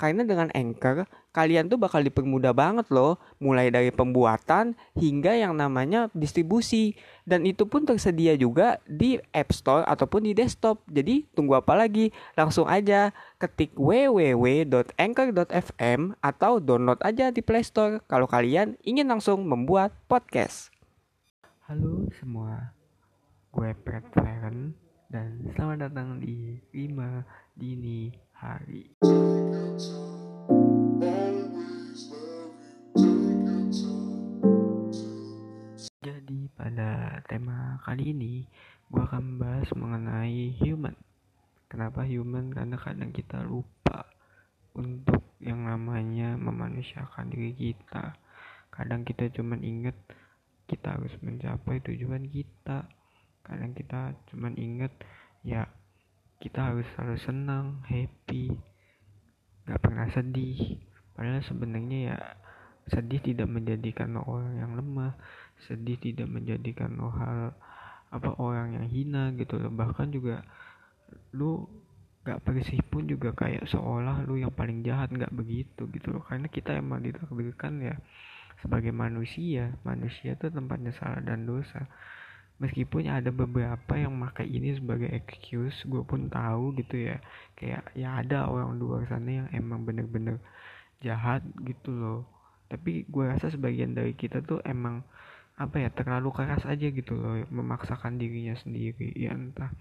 Karena dengan Anchor, kalian tuh bakal dipermudah banget loh, mulai dari pembuatan hingga yang namanya distribusi. Dan itu pun tersedia juga di App Store ataupun di desktop. Jadi tunggu apa lagi? Langsung aja ketik www.anchor.fm atau download aja di Play Store kalau kalian ingin langsung membuat podcast. Halo semua, gue Pat Feren dan selamat datang di 5 Dini Hari. Jadi pada tema kali ini gue akan bahas mengenai human. Kenapa human? Karena kadang kita lupa untuk yang namanya memanusiakan diri kita. Kadang kita cuma inget kita harus mencapai tujuan kita. Kadang kita cuma inget ya kita harus selalu senang, happy, gak pernah sedih. Padahal sebenarnya ya sedih tidak menjadikan orang yang lemah sedih tidak menjadikan hal apa orang yang hina gitu loh. Bahkan juga lu gak bersih pun juga kayak seolah lu yang paling jahat nggak begitu gitu loh. Karena kita emang ditakdirkan ya sebagai manusia manusia itu tempatnya salah dan dosa meskipun ada beberapa yang pakai ini sebagai excuse gue pun tahu gitu ya. Kayak ya ada orang luar sana yang emang bener-bener jahat gitu loh. Tapi gue rasa sebagian dari kita tuh emang apa ya terlalu keras aja gitu loh memaksakan dirinya sendiri. Ya entah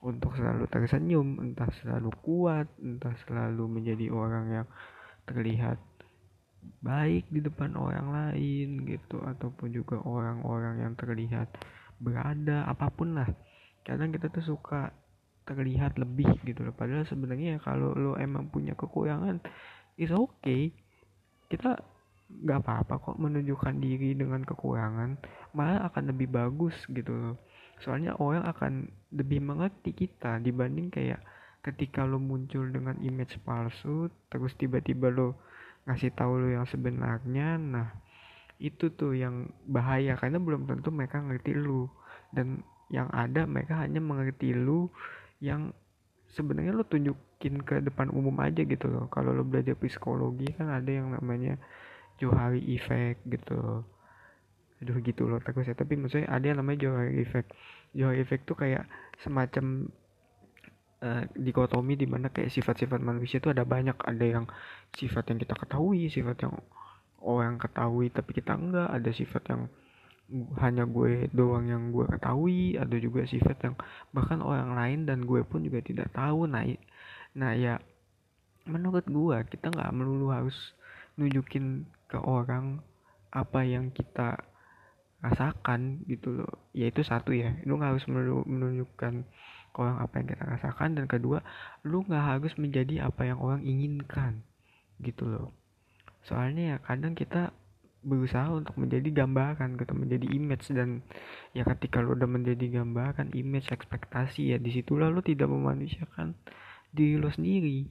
untuk selalu tersenyum entah selalu kuat entah selalu menjadi orang yang terlihat baik di depan orang lain gitu ataupun juga orang-orang yang terlihat berada apa pun lah. Kadang kita tuh suka terlihat lebih gitu loh. Padahal sebenarnya kalau lo emang punya kekurangan is okay. Kita nggak apa-apa kok menunjukkan diri dengan kekurangan malah akan lebih bagus gitu loh. Soalnya orang akan lebih mengerti kita dibanding kayak ketika lo muncul dengan image palsu terus tiba-tiba lo ngasih tahu lo yang sebenarnya. Nah itu tuh yang bahaya karena belum tentu mereka ngerti lo dan yang ada mereka hanya mengerti lo yang sebenarnya lo tunjukin ke depan umum aja gitu loh. Kalau lo belajar psikologi kan ada yang namanya Johari Effect gitu. Aduh gitu loh takut saya. Tapi maksudnya ada yang namanya Johari Effect. Johari Effect tuh kayak semacam uh, dikotomi di mana kayak sifat-sifat manusia itu ada banyak. Ada yang sifat yang kita ketahui sifat yang orang ketahui tapi kita enggak. Ada sifat yang hanya gue doang yang gue ketahui ada juga sifat yang bahkan orang lain dan gue pun juga tidak tahu. Nah nah ya menurut gue kita nggak melulu harus nunjukin ke orang apa yang kita rasakan gitu loh. Ya itu satu ya. Lu nggak harus menunjukkan ke orang apa yang kita rasakan. Dan kedua lu nggak harus menjadi apa yang orang inginkan gitu loh soalnya ya kadang kita berusaha untuk menjadi gambaran gitu menjadi image. Dan ya ketika lu udah menjadi gambaran image ekspektasi ya di situlah lu tidak memanusiakan diri lo sendiri.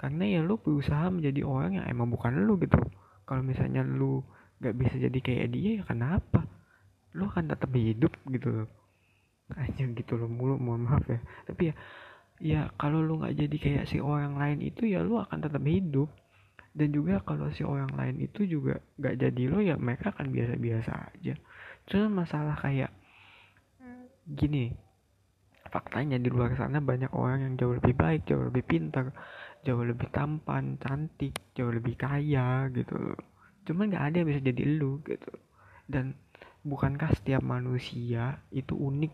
Karena ya lu berusaha menjadi orang yang emang bukan lu gitu. Kalau misalnya lu gak bisa jadi kayak dia ya kenapa? Lu akan tetap hidup gitu loh. Aja gitu loh mulu mohon maaf ya. Tapi ya ya kalau lu nggak jadi kayak si orang lain itu ya lu akan tetap hidup dan juga kalau si orang lain itu juga gak jadi lo ya mereka akan biasa-biasa aja. Cuma masalah kayak gini faktanya di luar sana banyak orang yang jauh lebih baik jauh lebih pintar jauh lebih tampan cantik jauh lebih kaya gitu. Cuman nggak ada yang bisa jadi lu gitu. Dan bukankah setiap manusia itu unik?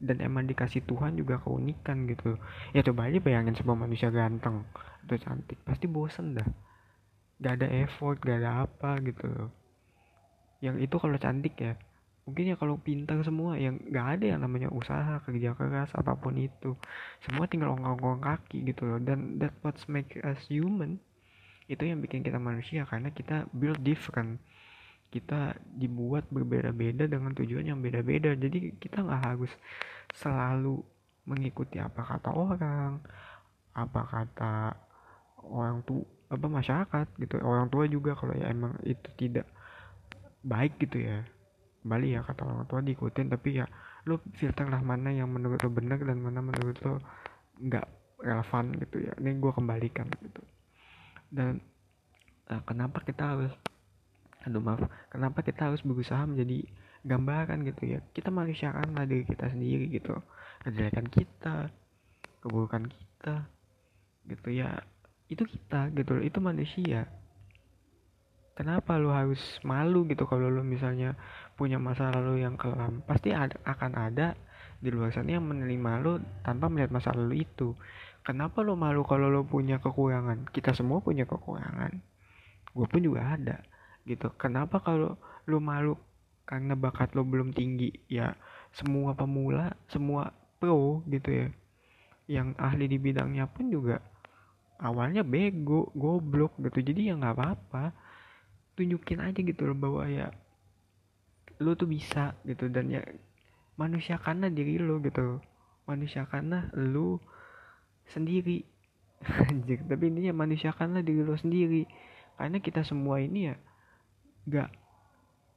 Dan emang dikasih Tuhan juga keunikan gitu. Ya coba aja bayangin semua manusia ganteng atau cantik pasti bosen dah gak ada effort gak ada apa gitu. Yang itu kalau cantik ya mungkin ya kalau pintar semua yang nggak ada yang namanya usaha kerja keras apa pun itu. Semua tinggal ongkong-ongkong kaki gitu loh. Dan that what make us human itu yang bikin kita manusia karena kita build different kita dibuat berbeda-beda dengan tujuan yang beda-beda. Jadi kita nggak harus selalu mengikuti apa kata orang apa kata orang tuh apa masyarakat gitu. Orang tua juga kalau ya emang itu tidak baik gitu ya. Kembali ya kata orang tua diikutin. Tapi ya lu filter lah mana yang menurut lo benar dan mana menurut lo nggak relevan gitu ya. Ini gue kembalikan gitu. Dan uh, kenapa kita harus aduh maaf kenapa kita harus berusaha menjadi gambaran gitu ya? Kita manusia kan diri kita sendiri gitu. Kejelekan kita keburukan kita gitu ya itu kita gitu loh. Itu manusia. Kenapa lu harus malu gitu kalau lu misalnya punya masa lalu yang kelam? Pasti ada, akan ada di luar sana yang menerima lu tanpa melihat masa lalu itu. Kenapa lu malu kalau lu punya kekurangan? Kita semua punya kekurangan. Gue pun juga ada gitu. Kenapa kalau lu malu karena bakat lo belum tinggi? Ya semua pemula semua pro gitu ya. Yang ahli di bidangnya pun juga awalnya bego goblok gitu. Jadi ya nggak apa-apa. Tunjukin aja gitu loh bahwa ya lu tuh bisa gitu. Dan ya manusia karena diri lu gitu. Manusia karena lu sendiri. Anjir tapi intinya manusia karena diri lu sendiri. Karena kita semua ini ya gak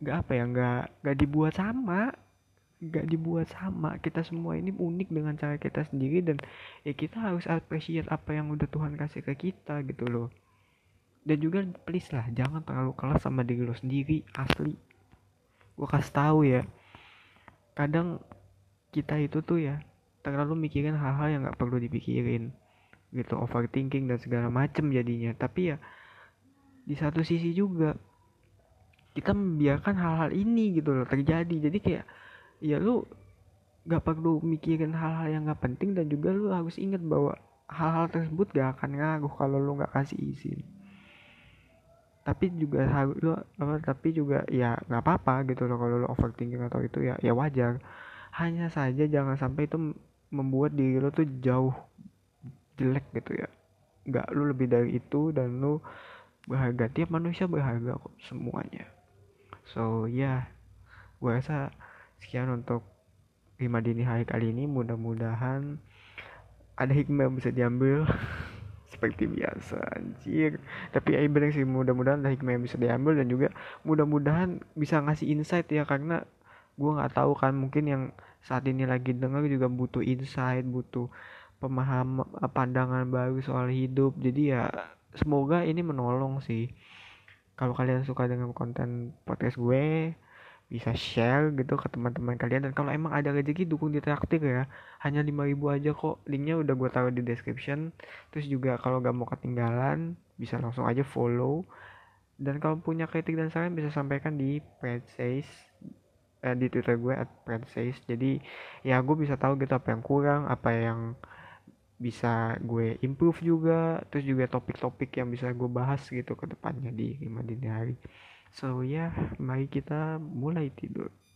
gak apa ya gak gak dibuat sama gak dibuat sama. Kita semua ini unik dengan cara kita sendiri dan ya kita harus appreciate apa yang udah Tuhan kasih ke kita gitu loh. Dan juga please lah jangan terlalu keras sama diri lo sendiri asli. Gue kasih tahu ya kadang kita itu tuh ya terlalu mikirin hal-hal yang nggak perlu dipikirin gitu overthinking dan segala macem jadinya. Tapi ya di satu sisi juga kita membiarkan hal-hal ini gitu loh terjadi. Jadi kayak ya lu nggak perlu mikirin hal-hal yang nggak penting dan juga lu harus ingat bahwa hal-hal tersebut gak akan ngaruh kalau lu nggak kasih izin. Tapi juga harus lo apa tapi juga ya nggak apa-apa gitu loh kalau lo overthinking atau itu ya ya wajar. Hanya saja jangan sampai itu membuat diri lo tuh jauh jelek gitu ya. Nggak lo lebih dari itu dan lo berharga. Tiap manusia berharga kok semuanya. So ya yeah, gue rasa sekian untuk lima dini hari kali ini. Mudah-mudahan ada hikmah yang bisa diambil. Seperti biasa anjir. Tapi ya bener sih mudah-mudahan ada hikmah yang bisa diambil dan juga mudah-mudahan bisa ngasih insight ya karena gue nggak tahu kan mungkin yang saat ini lagi dengar juga butuh insight butuh pemahaman pandangan baru soal hidup. Jadi ya semoga ini menolong sih. Kalau kalian suka dengan konten podcast gue bisa share gitu ke teman-teman kalian. Dan kalau emang ada rezeki dukung di traktir ya. Hanya 5000 aja kok. Linknya udah gue taruh di description. Terus juga kalau gak mau ketinggalan bisa langsung aja follow. Dan kalau punya kritik dan saran bisa sampaikan di Predsays eh, di twitter gue at Predsays jadi ya gue bisa tahu gitu apa yang kurang apa yang bisa gue improve juga. Terus juga topik-topik yang bisa gue bahas gitu ke depannya di lima dini hari So ya, yeah, mari kita mulai tidur.